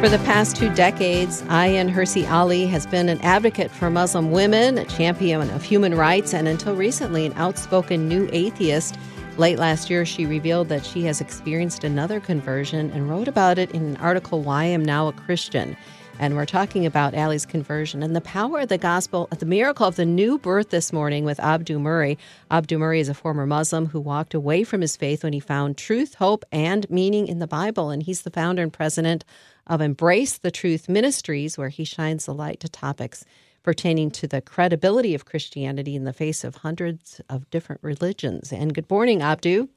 For the past two decades, Ayaan Hirsi Ali has been an advocate for Muslim women, a champion of human rights, and until recently, an outspoken new atheist. Late last year, she revealed that she has experienced another conversion and wrote about it in an article, Why I'm Now a Christian. And we're talking about Ali's conversion and the power of the gospel, the miracle of the new birth this morning with Abdu Murray. Abdu Murray is a former Muslim who walked away from his faith when he found truth, hope, and meaning in the Bible. And he's the founder and president of Embrace the Truth Ministries, where he shines the light to topics pertaining to the credibility of Christianity in the face of hundreds of different religions. And good morning, Abdu.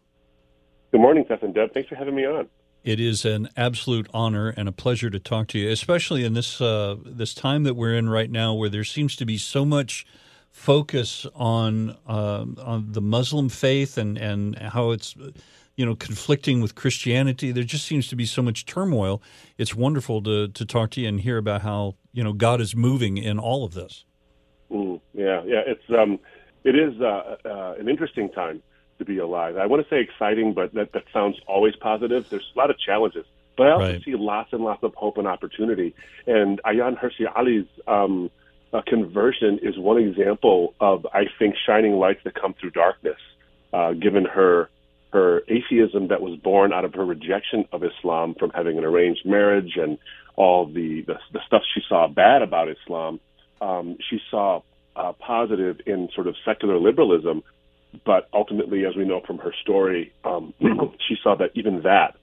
Good morning, Seth and Deb. Thanks for having me on. It is an absolute honor and a pleasure to talk to you, especially in this uh, this time that we're in right now, where there seems to be so much focus on uh, on the Muslim faith and and how it's you know conflicting with Christianity. There just seems to be so much turmoil. It's wonderful to to talk to you and hear about how you know God is moving in all of this. Mm, yeah, yeah, it's um, it is uh, uh, an interesting time to be alive. I want to say exciting, but that, that sounds always positive. There's a lot of challenges, but I also right. see lots and lots of hope and opportunity. And Ayaan Hirsi Ali's um, uh, conversion is one example of, I think, shining lights that come through darkness, uh, given her her atheism that was born out of her rejection of Islam from having an arranged marriage and all the, the, the stuff she saw bad about Islam. Um, she saw uh, positive in sort of secular liberalism but ultimately, as we know from her story, um, she saw that even that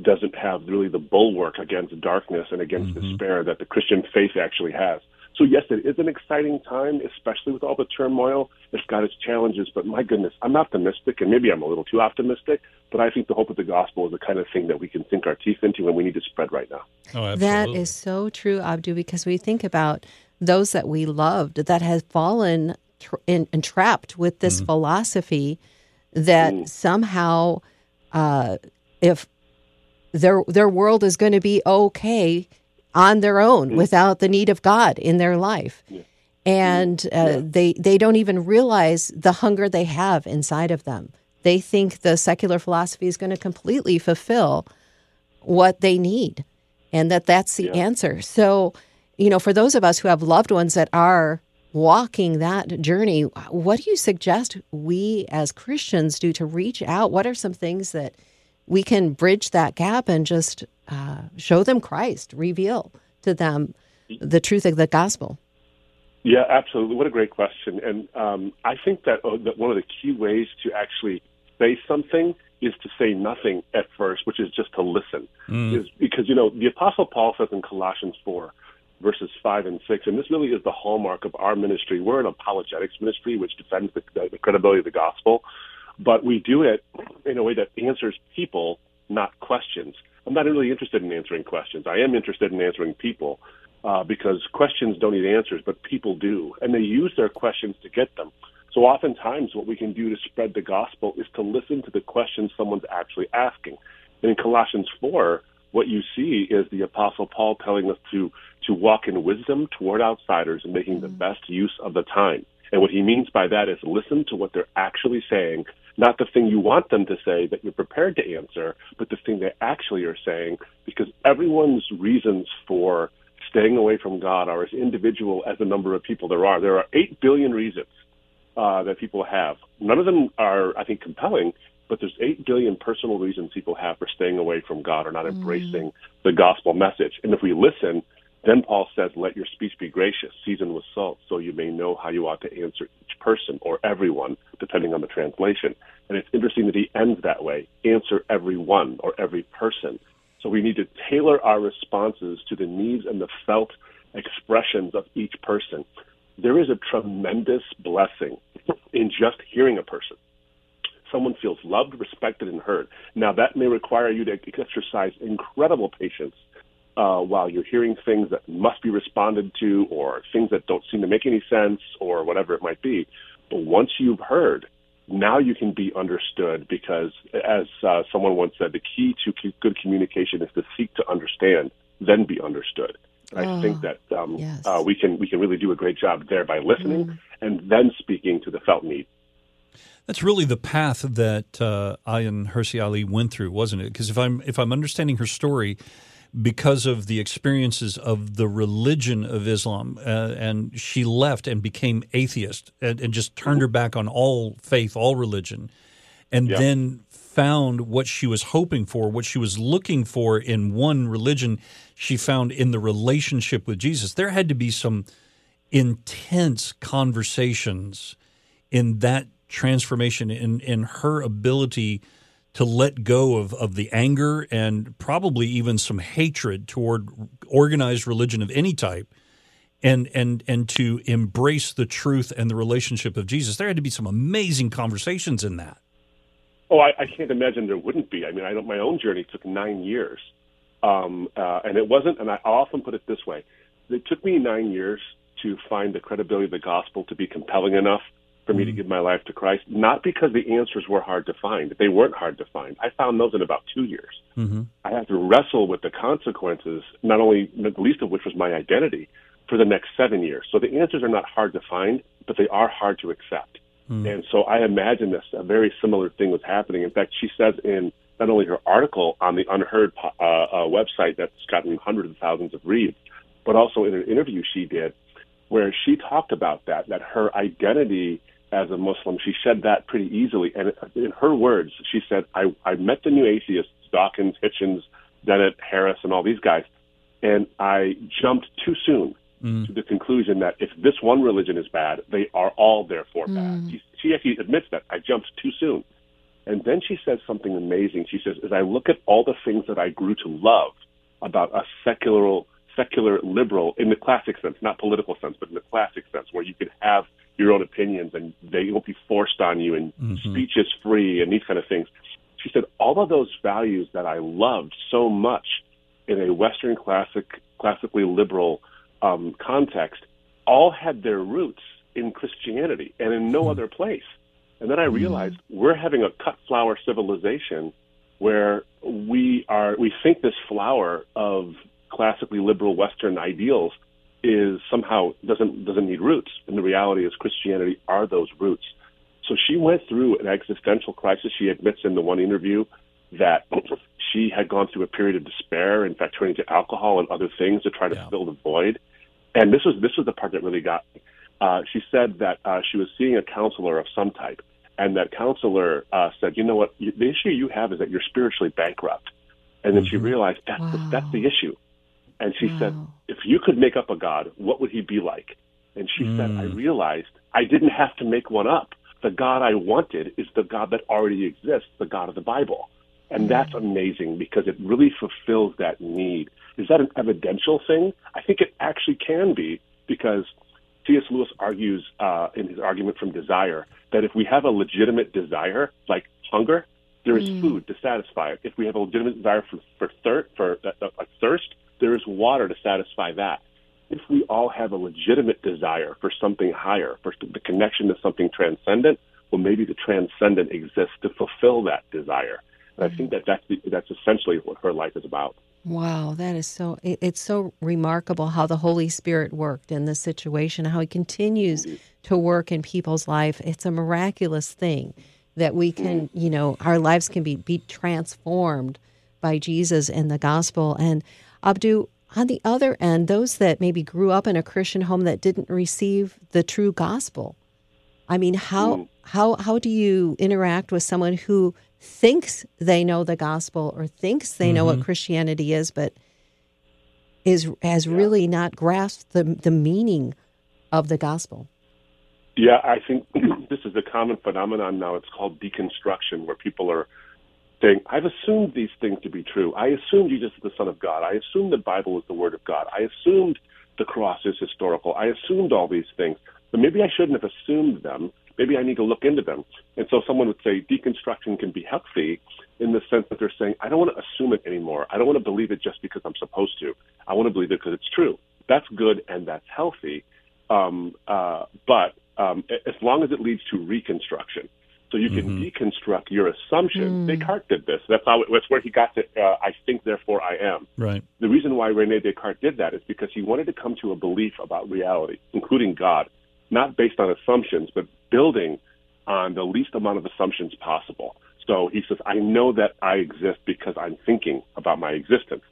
doesn't have really the bulwark against darkness and against mm-hmm. despair that the Christian faith actually has. So yes, it is an exciting time, especially with all the turmoil. It's got its challenges, but my goodness, I'm optimistic, and maybe I'm a little too optimistic. But I think the hope of the gospel is the kind of thing that we can sink our teeth into, and we need to spread right now. Oh, that is so true, Abdu, because we think about those that we loved that have fallen tra- entrapped with this mm-hmm. philosophy that mm. somehow, uh, if their their world is going to be okay on their own mm. without the need of God in their life. Yeah. And uh, yeah. they they don't even realize the hunger they have inside of them. They think the secular philosophy is going to completely fulfill what they need, and that that's the yeah. answer. So, you know, for those of us who have loved ones that are walking that journey, what do you suggest we as Christians do to reach out? What are some things that we can bridge that gap and just uh, show them Christ, reveal to them the truth of the gospel? Yeah, absolutely. What a great question. And um, I think that, uh, that one of the key ways to actually say something is to say nothing at first, which is just to listen. Mm. Is because you know the Apostle Paul says in Colossians four, verses 5 and 6. And this really is the hallmark of our ministry. We're an apologetics ministry, which defends the, the credibility of the gospel, but we do it in a way that answers people, not questions. I'm not really interested in answering questions. I am interested in answering people uh, because questions don't need answers, but people do. And they use their questions to get them. So oftentimes, what we can do to spread the gospel is to listen to the questions someone's actually asking. And in Colossians 4, what you see is the Apostle Paul telling us to to walk in wisdom toward outsiders and making mm-hmm. the best use of the time. And what he means by that is listen to what they're actually saying, not the thing you want them to say that you're prepared to answer, but the thing they actually are saying, because everyone's reasons for staying away from God are as individual as the number of people there are. There are 8 billion reasons uh, that people have. None of them are, I think, compelling, but there's 8 billion personal reasons people have for staying away from God or not mm. embracing the gospel message. And if we listen, then Paul says, Let your speech be gracious, seasoned with salt, so you may know how you ought to answer each person or everyone, depending on the translation. And it's interesting that he ends that way answer everyone or every person. So we need to tailor our responses to the needs and the felt expressions of each person. There is a tremendous blessing in just hearing a person. Someone feels loved, respected, and heard. Now, that may require you to exercise incredible patience uh, while you're hearing things that must be responded to or things that don't seem to make any sense or whatever it might be. But once you've heard, now you can be understood because, as uh, someone once said, the key to good communication is to seek to understand, then be understood. And oh, I think that um, yes. uh, we can we can really do a great job there by listening mm. and then speaking to the felt need. That's really the path that uh, Ayaan Hirsi Ali went through, wasn't it? Because if I'm if I'm understanding her story, because of the experiences of the religion of Islam. Uh, and she left and became atheist and, and, just turned her back on all faith, all religion, and yeah. then found what she was hoping for, what she was looking for in one religion, she found in the relationship with Jesus. There had to be some intense conversations in that transformation, in, in her ability to let go of, of the anger and probably even some hatred toward organized religion of any type and and and to embrace the truth and the relationship of Jesus. There had to be some amazing conversations in that. Oh, I, I can't imagine there wouldn't be. I mean, I don't, my own journey took nine years, um, uh, and it wasn't. And I often put it this way: it took me nine years to find the credibility of the gospel to be compelling enough for me to give my life to Christ, not because the answers were hard to find. They weren't hard to find. I found those in about two years. Mm-hmm. I had to wrestle with the consequences, not only the least of which was my identity, for the next seven years. So the answers are not hard to find, but they are hard to accept. Mm-hmm. And so I imagine this a very similar thing was happening. In fact, she says in not only her article on the UnHerd uh, uh, website that's gotten hundreds of thousands of reads, but also in an interview she did where she talked about that, that her identity as a Muslim, she said that pretty easily. And in her words, she said, I, I met the new atheists, Dawkins, Hitchens, Dennett, Harris, and all these guys, and I jumped too soon mm. to the conclusion that if this one religion is bad, they are all therefore mm. bad. She, she actually admits that. I jumped too soon. And then she says something amazing. She says, as I look at all the things that I grew to love about a secular, secular liberal in the classic sense, not political sense, but in the classic sense, where you could have – your own opinions and they won't be forced on you and mm-hmm. speech is free and these kind of things. She said all of those values that I loved so much in a Western classic, classically liberal um, context all had their roots in Christianity and in no mm-hmm. other place. And then I mm-hmm. realized mm-hmm. we're having a cut flower civilization where we are we think this flower of classically liberal Western ideals is somehow doesn't doesn't need roots. And the reality is Christianity are those roots. So she went through an existential crisis. She admits in the one interview that she had gone through a period of despair, in fact, turning to alcohol and other things to try to yeah. fill the void. And this was this was the part that really got me. Uh, she said that uh, she was seeing a counselor of some type, and that counselor uh, said, "You know what? The issue you have is that you're spiritually bankrupt." And then mm-hmm. she realized that's wow. the, that's the issue. And she wow. said, if you could make up a God, what would he be like? And she mm. said, I hmm. realized I didn't have to make one up. The God I wanted is the God that already exists, the God of the Bible. And mm. that's amazing because it really fulfills that need. Is that an evidential thing? I think it actually can be because C.S. Lewis argues uh, in his argument from desire that if we have a legitimate desire, like hunger, there is mm. food to satisfy it. If we have a legitimate desire for for, thir- for uh, uh, thirst, there is water to satisfy that. If we all have a legitimate desire for something higher, for the connection to something transcendent, well, maybe the transcendent exists to fulfill that desire. And I think that that's, the, that's essentially what her life is about. Wow, that is so, it's so remarkable how the Holy Spirit worked in this situation, how he continues mm-hmm. to work in people's life. It's a miraculous thing that we can, mm-hmm. you know, our lives can be, be transformed by Jesus and the gospel. And Abdu, on the other end, those that maybe grew up in a Christian home that didn't receive the true gospel. I mean, how mm. how how do you interact with someone who thinks they know the gospel or thinks they mm-hmm. know what mm-hmm. Christianity is, but is has yeah. really not grasped the the meaning of the gospel? Yeah, I think this is a common phenomenon now. It's called deconstruction, where people are saying, I've assumed these things to be true. I assumed Jesus is the Son of God. I assumed the Bible is the Word of God. I assumed the cross is historical. I assumed all these things. But maybe I shouldn't have assumed them. Maybe I need to look into them. And so someone would say deconstruction can be healthy in the sense that they're saying, I don't want to assume it anymore. I don't want to believe it just because I'm supposed to. I want to believe it because it's true. That's good and that's healthy. Um, uh, but um, as long as it leads to reconstruction, so you can mm-hmm. deconstruct your assumptions. Mm. Descartes did this. That's how. That's where he got to. Uh, I think, therefore I am. Right. The reason why Rene Descartes did that is because he wanted to come to a belief about reality, including God, not based on assumptions, but building on the least amount of assumptions possible. So he says, I know that I exist because I'm thinking about my existence.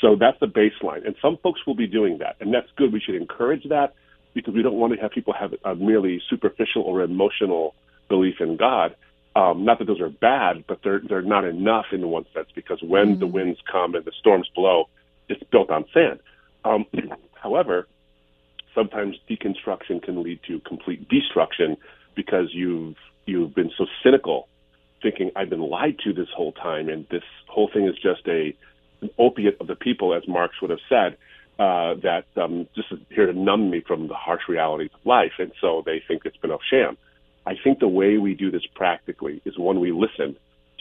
So that's the baseline. And some folks will be doing that, and that's good. We should encourage that because we don't want to have people have a merely superficial or emotional belief in God. Um, not that those are bad, but they're they're not enough in one sense because when mm-hmm. the winds come and the storms blow, it's built on sand. Um, however, sometimes deconstruction can lead to complete destruction because you've you've been so cynical, thinking I've been lied to this whole time, and this whole thing is just a an opiate of the people, as Marx would have said, uh, that um, just here to numb me from the harsh realities of life, and so they think it's been a sham. I think the way we do this practically is when we listen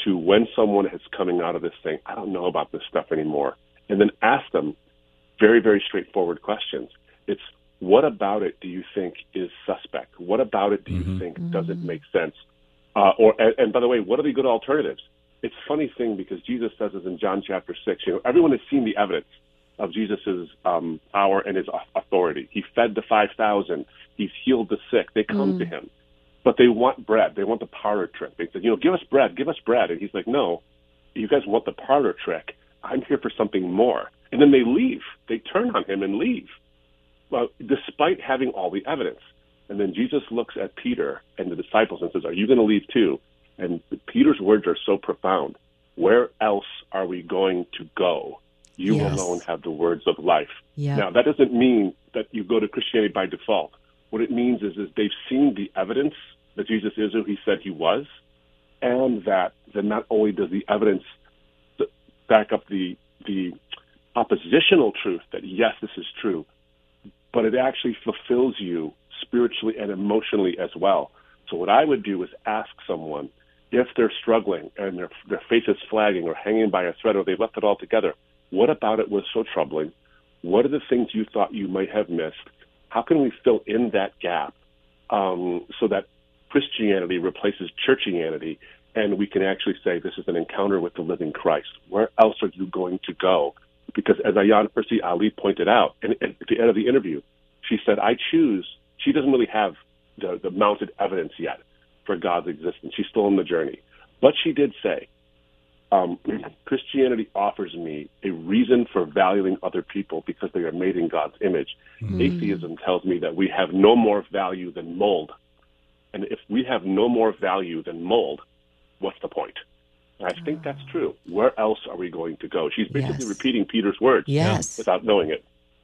to when someone is coming out of this thing, I don't know about this stuff anymore, and then ask them very, very straightforward questions. It's what about it do you think is suspect? What about it do you mm-hmm. think mm-hmm. doesn't make sense? Uh, or and, and by the way, what are the good alternatives? It's a funny thing because Jesus says this in John chapter six. You know, everyone has seen the evidence of Jesus's um, power and his authority. He fed the five thousand. He's healed the sick. They come mm. to him, but they want bread. They want the parlor trick. They said, you know, give us bread, give us bread, and he's like, no, you guys want the parlor trick. I'm here for something more. And then they leave. They turn on him and leave well, despite having all the evidence. And then Jesus looks at Peter and the disciples and says, Are you going to leave too? And Peter's words are so profound. Where else are we going to go? You yes. alone have the words of life. Yep. Now, that doesn't mean that you go to Christianity by default. What it means is, is they've seen the evidence that Jesus is who he said he was, and that then not only does the evidence back up the the oppositional truth that yes, this is true, but it actually fulfills you spiritually and emotionally as well. So what I would do is ask someone if they're struggling and their their face is flagging or hanging by a thread or they left it all together. What about it was so troubling? What are the things you thought you might have missed? How can we fill in that gap um, so that Christianity replaces churchianity and we can actually say this is an encounter with the living Christ? Where else are you going to go? because as Ayaan Hirsi Ali pointed out and at the end of the interview, she said, I choose, she doesn't really have the, the mounted evidence yet for God's existence. She's still on the journey. But she did say, um, Christianity offers me a reason for valuing other people because they are made in God's image. Mm. Atheism tells me that we have no more value than mold. And if we have no more value than mold, what's the point? I think that's true. Where else are we going to go? She's basically yes. repeating Peter's words yes. without knowing it.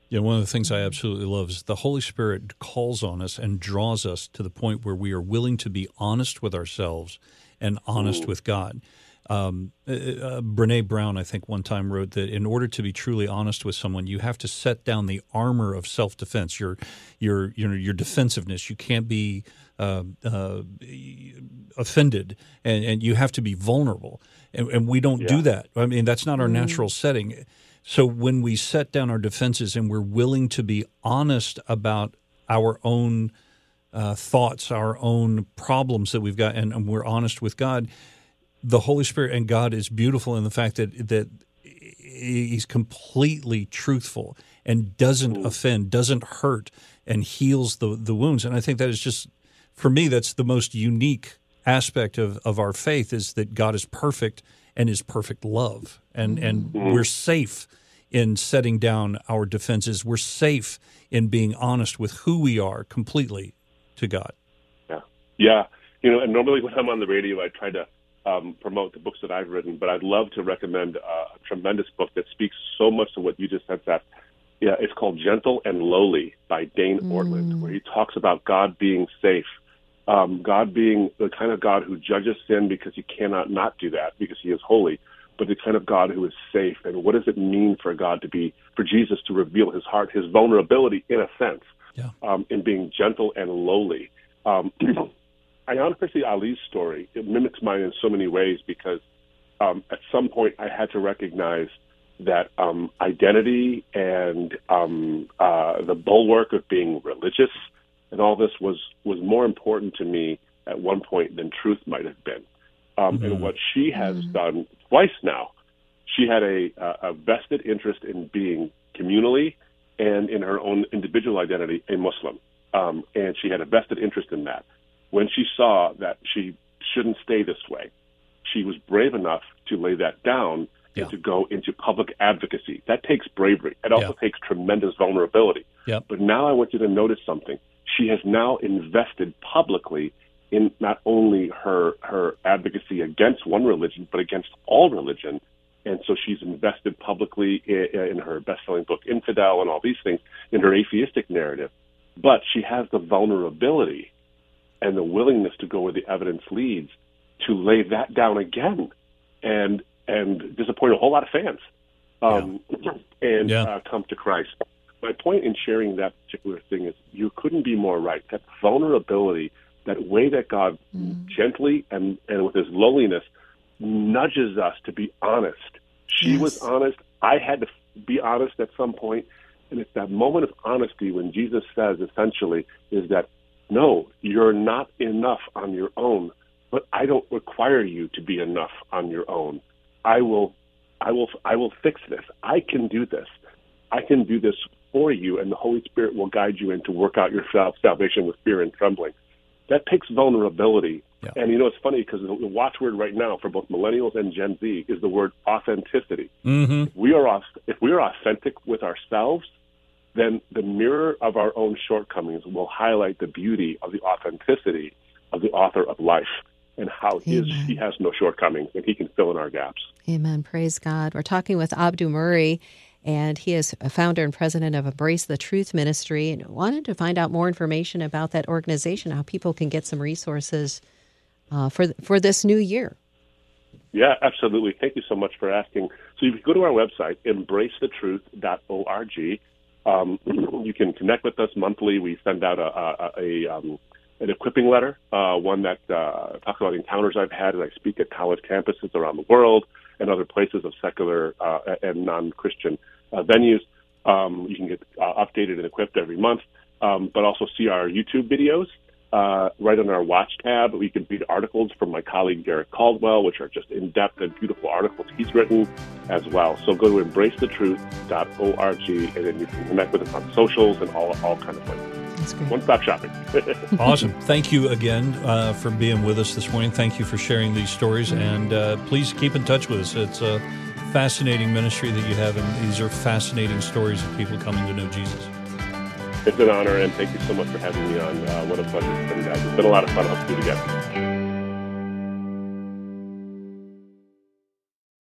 Yeah, one of the things I absolutely love is the Holy Spirit calls on us and draws us to the point where we are willing to be honest with ourselves and honest mm. with God. Um, uh, uh, Brene Brown, I think, one time wrote that in order to be truly honest with someone, you have to set down the armor of self defense, your your your your defensiveness. You can't be uh, uh, offended, and, and you have to be vulnerable. And, and we don't yeah. do that. I mean, that's not our mm. natural setting. So when we set down our defenses and we're willing to be honest about our own uh, thoughts, our own problems that we've got, and, and, we're honest with God, the Holy Spirit and God is beautiful in the fact that that He's completely truthful and doesn't offend, doesn't hurt, and heals the the wounds. And I think that is just for me, that's the most unique aspect of, of our faith is that God is perfect and is perfect love. And, and mm-hmm. we're safe in setting down our defenses. We're safe in being honest with who we are completely to God. Yeah. Yeah. You know, and normally when I'm on the radio, I try to um, promote the books that I've written, but I'd love to recommend uh, a tremendous book that speaks so much to what you just said, Seth. Yeah, it's called Gentle and Lowly by Dane mm. Ortlund, where he talks about God being safe um, God being the kind of God who judges sin because he cannot not do that because he is holy, but the kind of God who is safe. And what does it mean for God to be, for Jesus to reveal his heart, his vulnerability in a sense, yeah. um, in being gentle and lowly? Um, Ayaan Hirsi Ali's story, it mimics mine in so many ways because um, at some point I had to recognize that um, identity and um, uh, the bulwark of being religious – and all this was was more important to me at one point than truth might have been. Um, mm-hmm. And what she has mm-hmm. done twice now, she had a, a vested interest in being communally and in her own individual identity a Muslim, um, and she had a vested interest in that. When she saw that she shouldn't stay this way, she was brave enough to lay that down yeah. and to go into public advocacy. That takes bravery. It also yeah. takes tremendous vulnerability. But now I want you to notice something. She has now invested publicly in not only her her advocacy against one religion, but against all religion. And so she's invested publicly in, in her best-selling book Infidel and all these things in her atheistic narrative. But she has the vulnerability and the willingness to go where the evidence leads to lay that down again and and disappoint a whole lot of fans um, yeah. and yeah. Uh, come to Christ. My point in sharing that particular thing is you couldn't be more right. That vulnerability, that way that God mm. gently and, and with his lowliness nudges us to be honest. She yes. was honest. I had to be honest at some point. And it's that moment of honesty when Jesus says essentially is that, no, you're not enough on your own, but I don't require you to be enough on your own. I will, I will, I will fix this. I can do this. I can do this for you, and the Holy Spirit will guide you into work out your salvation with fear and trembling. That takes vulnerability. Yeah. And you know, it's funny because the watchword right now for both millennials and Gen Z is the word authenticity. Mm-hmm. If we are if we are authentic with ourselves, then the mirror of our own shortcomings will highlight the beauty of the authenticity of the author of life and how his, he has no shortcomings and he can fill in our gaps. Amen. Praise God. We're talking with Abdu Murray, and he is a founder and president of Embrace the Truth Ministry. And wanted to find out more information about that organization, how people can get some resources uh, for for this new year. Yeah, absolutely. Thank you so much for asking. So you can go to our website, embracethetruth.org. Um, you can connect with us monthly. We send out a, a, a um, an equipping letter, uh, one that uh, talks about encounters I've had as I speak at college campuses around the world and other places of secular uh, and non-Christian uh, venues. Um, you can get uh, updated and equipped every month, um, but also see our YouTube videos. Uh, right on our watch tab, we can read articles from my colleague Garrett Caldwell, which are just in-depth and beautiful articles he's written as well. So go to embracethetruth.org, and then you can connect with us on socials and all all kind of places. One stop shopping. awesome. Thank you again uh, for being with us this morning. Thank you for sharing these stories. And uh, please keep in touch with us. It's a fascinating ministry that you have, and these are fascinating stories of people coming to know Jesus. It's an honor, and thank you so much for having me on. Uh, what a pleasure it's been, guys. It's been a lot of fun. I'll do it again.